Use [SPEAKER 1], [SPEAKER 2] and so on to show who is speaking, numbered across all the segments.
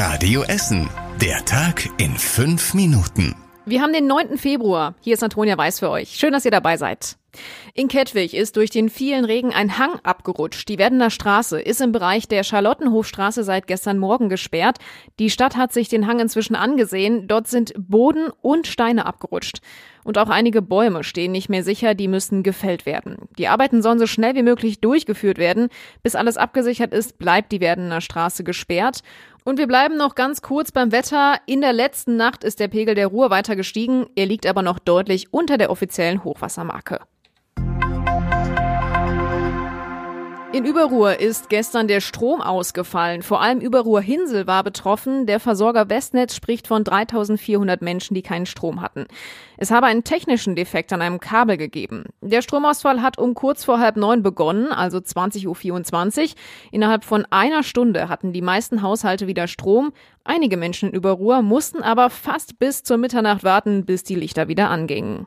[SPEAKER 1] Radio Essen. Der Tag in fünf Minuten.
[SPEAKER 2] Wir haben den 9. Februar. Hier ist Antonia Weiß für euch. Schön, dass ihr dabei seid. In Kettwig ist durch den vielen Regen ein Hang abgerutscht. Die Werdener Straße ist im Bereich der Charlottenhofstraße seit gestern Morgen gesperrt. Die Stadt hat sich den Hang inzwischen angesehen. Dort sind Boden und Steine abgerutscht. Und auch einige Bäume stehen nicht mehr sicher, die müssen gefällt werden. Die Arbeiten sollen so schnell wie möglich durchgeführt werden. Bis alles abgesichert ist, bleibt die Werdener Straße gesperrt. Und wir bleiben noch ganz kurz beim Wetter. In der letzten Nacht ist der Pegel der Ruhr weiter gestiegen. Er liegt aber noch deutlich unter der offiziellen Hochwassermarke. In Überruhr ist gestern der Strom ausgefallen. Vor allem Überruhr-Hinsel war betroffen. Der Versorger Westnetz spricht von 3400 Menschen, die keinen Strom hatten. Es habe einen technischen Defekt an einem Kabel gegeben. Der Stromausfall hat um kurz vor halb neun begonnen, also 20.24 Uhr. Innerhalb von einer Stunde hatten die meisten Haushalte wieder Strom. Einige Menschen in Überruhr mussten aber fast bis zur Mitternacht warten, bis die Lichter wieder angingen.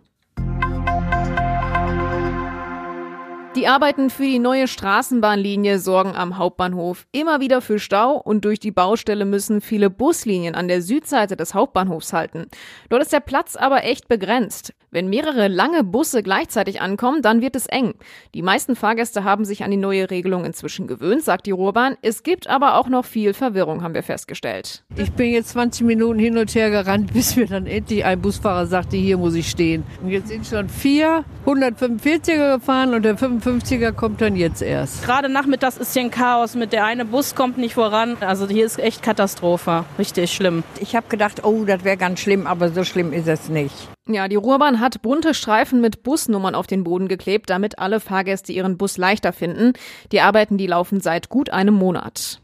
[SPEAKER 2] Die Arbeiten für die neue Straßenbahnlinie sorgen am Hauptbahnhof immer wieder für Stau und durch die Baustelle müssen viele Buslinien an der Südseite des Hauptbahnhofs halten. Dort ist der Platz aber echt begrenzt. Wenn mehrere lange Busse gleichzeitig ankommen, dann wird es eng. Die meisten Fahrgäste haben sich an die neue Regelung inzwischen gewöhnt, sagt die Ruhrbahn. Es gibt aber auch noch viel Verwirrung, haben wir festgestellt.
[SPEAKER 3] Ich bin jetzt 20 Minuten hin und her gerannt, bis mir dann endlich ein Busfahrer sagte, hier muss ich stehen. Und jetzt sind schon vier 145er gefahren und der 55er kommt dann jetzt erst.
[SPEAKER 4] Gerade nachmittags ist hier ein Chaos mit der eine Bus kommt nicht voran. Also hier ist echt Katastrophe. Richtig schlimm.
[SPEAKER 5] Ich habe gedacht, oh, das wäre ganz schlimm, aber so schlimm ist es nicht.
[SPEAKER 2] Ja, die Ruhrbahn hat bunte Streifen mit Busnummern auf den Boden geklebt, damit alle Fahrgäste ihren Bus leichter finden. Die Arbeiten, die laufen seit gut einem Monat.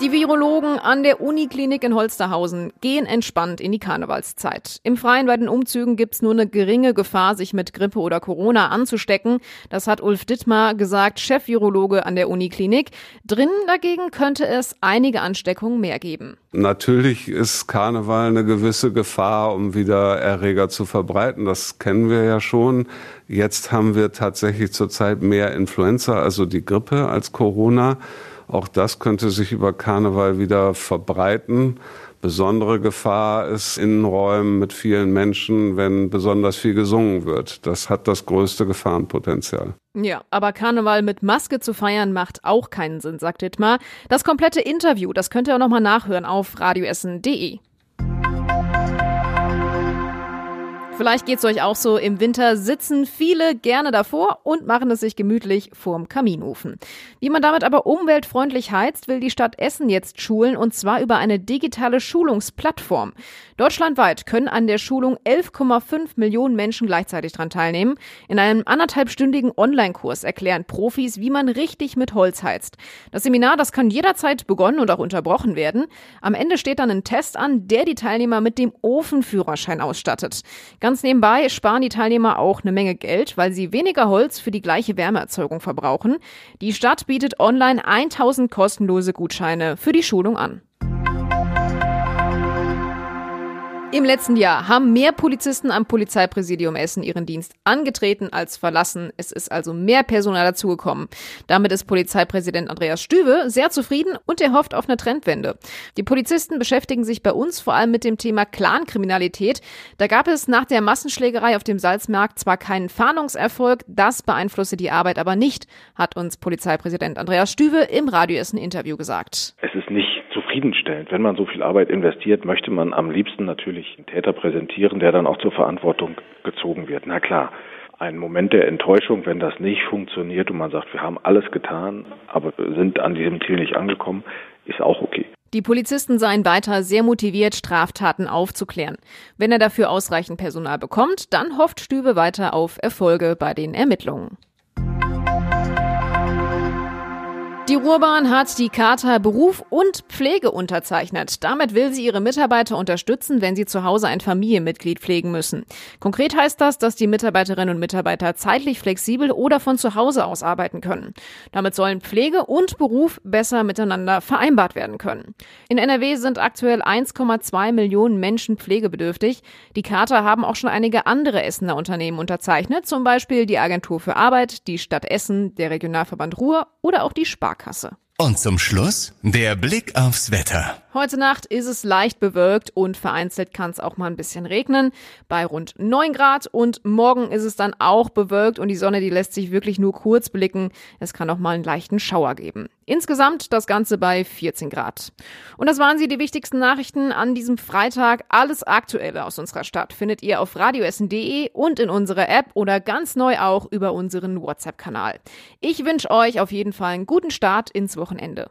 [SPEAKER 2] Die Virologen an der Uniklinik in Holsterhausen gehen entspannt in die Karnevalszeit. Im Freien bei den Umzügen gibt's nur eine geringe Gefahr, sich mit Grippe oder Corona anzustecken. Das hat Ulf Dittmar gesagt, Chef-Virologe an der Uniklinik. Drinnen dagegen könnte es einige Ansteckungen mehr geben.
[SPEAKER 6] Natürlich ist Karneval eine gewisse Gefahr, um wieder Erreger zu verbreiten. Das kennen wir ja schon. Jetzt haben wir tatsächlich zurzeit mehr Influenza, also die Grippe, als Corona. Auch das könnte sich über Karneval wieder verbreiten. Besondere Gefahr ist in Räumen mit vielen Menschen, wenn besonders viel gesungen wird. Das hat das größte Gefahrenpotenzial.
[SPEAKER 2] Ja, aber Karneval mit Maske zu feiern macht auch keinen Sinn, sagt Dittmar. Das komplette Interview, das könnt ihr auch nochmal nachhören auf radioessen.de. Vielleicht geht's euch auch so. Im Winter sitzen viele gerne davor und machen es sich gemütlich vorm Kaminofen. Wie man damit aber umweltfreundlich heizt, will die Stadt Essen jetzt schulen und zwar über eine digitale Schulungsplattform. Deutschlandweit können an der Schulung 11,5 Millionen Menschen gleichzeitig dran teilnehmen. In einem anderthalbstündigen Online-Kurs erklären Profis, wie man richtig mit Holz heizt. Das Seminar, das kann jederzeit begonnen und auch unterbrochen werden. Am Ende steht dann ein Test an, der die Teilnehmer mit dem Ofenführerschein ausstattet. Ganz nebenbei sparen die Teilnehmer auch eine Menge Geld, weil sie weniger Holz für die gleiche Wärmeerzeugung verbrauchen. Die Stadt bietet online 1000 kostenlose Gutscheine für die Schulung an. Im letzten Jahr haben mehr Polizisten am Polizeipräsidium Essen ihren Dienst angetreten als verlassen. Es ist also mehr Personal dazugekommen. Damit ist Polizeipräsident Andreas Stüwe sehr zufrieden und er hofft auf eine Trendwende. Die Polizisten beschäftigen sich bei uns vor allem mit dem Thema Clankriminalität. Da gab es nach der Massenschlägerei auf dem Salzmarkt zwar keinen Fahndungserfolg, das beeinflusse die Arbeit aber nicht, hat uns Polizeipräsident Andreas Stüwe im Radio Essen Interview gesagt.
[SPEAKER 7] Es ist nicht zufriedenstellend. Wenn man so viel Arbeit investiert, möchte man am liebsten natürlich einen Täter präsentieren, der dann auch zur Verantwortung gezogen wird. Na klar, ein Moment der Enttäuschung, wenn das nicht funktioniert und man sagt, wir haben alles getan, aber sind an diesem Ziel nicht angekommen, ist auch okay.
[SPEAKER 2] Die Polizisten seien weiter sehr motiviert, Straftaten aufzuklären. Wenn er dafür ausreichend Personal bekommt, dann hofft Stübe weiter auf Erfolge bei den Ermittlungen. Die Ruhrbahn hat die Charta Beruf und Pflege unterzeichnet. Damit will sie ihre Mitarbeiter unterstützen, wenn sie zu Hause ein Familienmitglied pflegen müssen. Konkret heißt das, dass die Mitarbeiterinnen und Mitarbeiter zeitlich flexibel oder von zu Hause aus arbeiten können. Damit sollen Pflege und Beruf besser miteinander vereinbart werden können. In NRW sind aktuell 1,2 Millionen Menschen pflegebedürftig. Die Charta haben auch schon einige andere Essener Unternehmen unterzeichnet, zum Beispiel die Agentur für Arbeit, die Stadt Essen, der Regionalverband Ruhr oder auch die Sparkasse.
[SPEAKER 1] Und zum Schluss der Blick aufs Wetter.
[SPEAKER 2] Heute Nacht ist es leicht bewölkt und vereinzelt kann es auch mal ein bisschen regnen bei rund 9 Grad und morgen ist es dann auch bewölkt und die Sonne, die lässt sich wirklich nur kurz blicken. Es kann auch mal einen leichten Schauer geben. Insgesamt das Ganze bei 14 Grad. Und das waren sie, die wichtigsten Nachrichten an diesem Freitag. Alles Aktuelle aus unserer Stadt findet ihr auf radioessen.de und in unserer App oder ganz neu auch über unseren WhatsApp-Kanal. Ich wünsche euch auf jeden Fall einen guten Start ins Wochenende.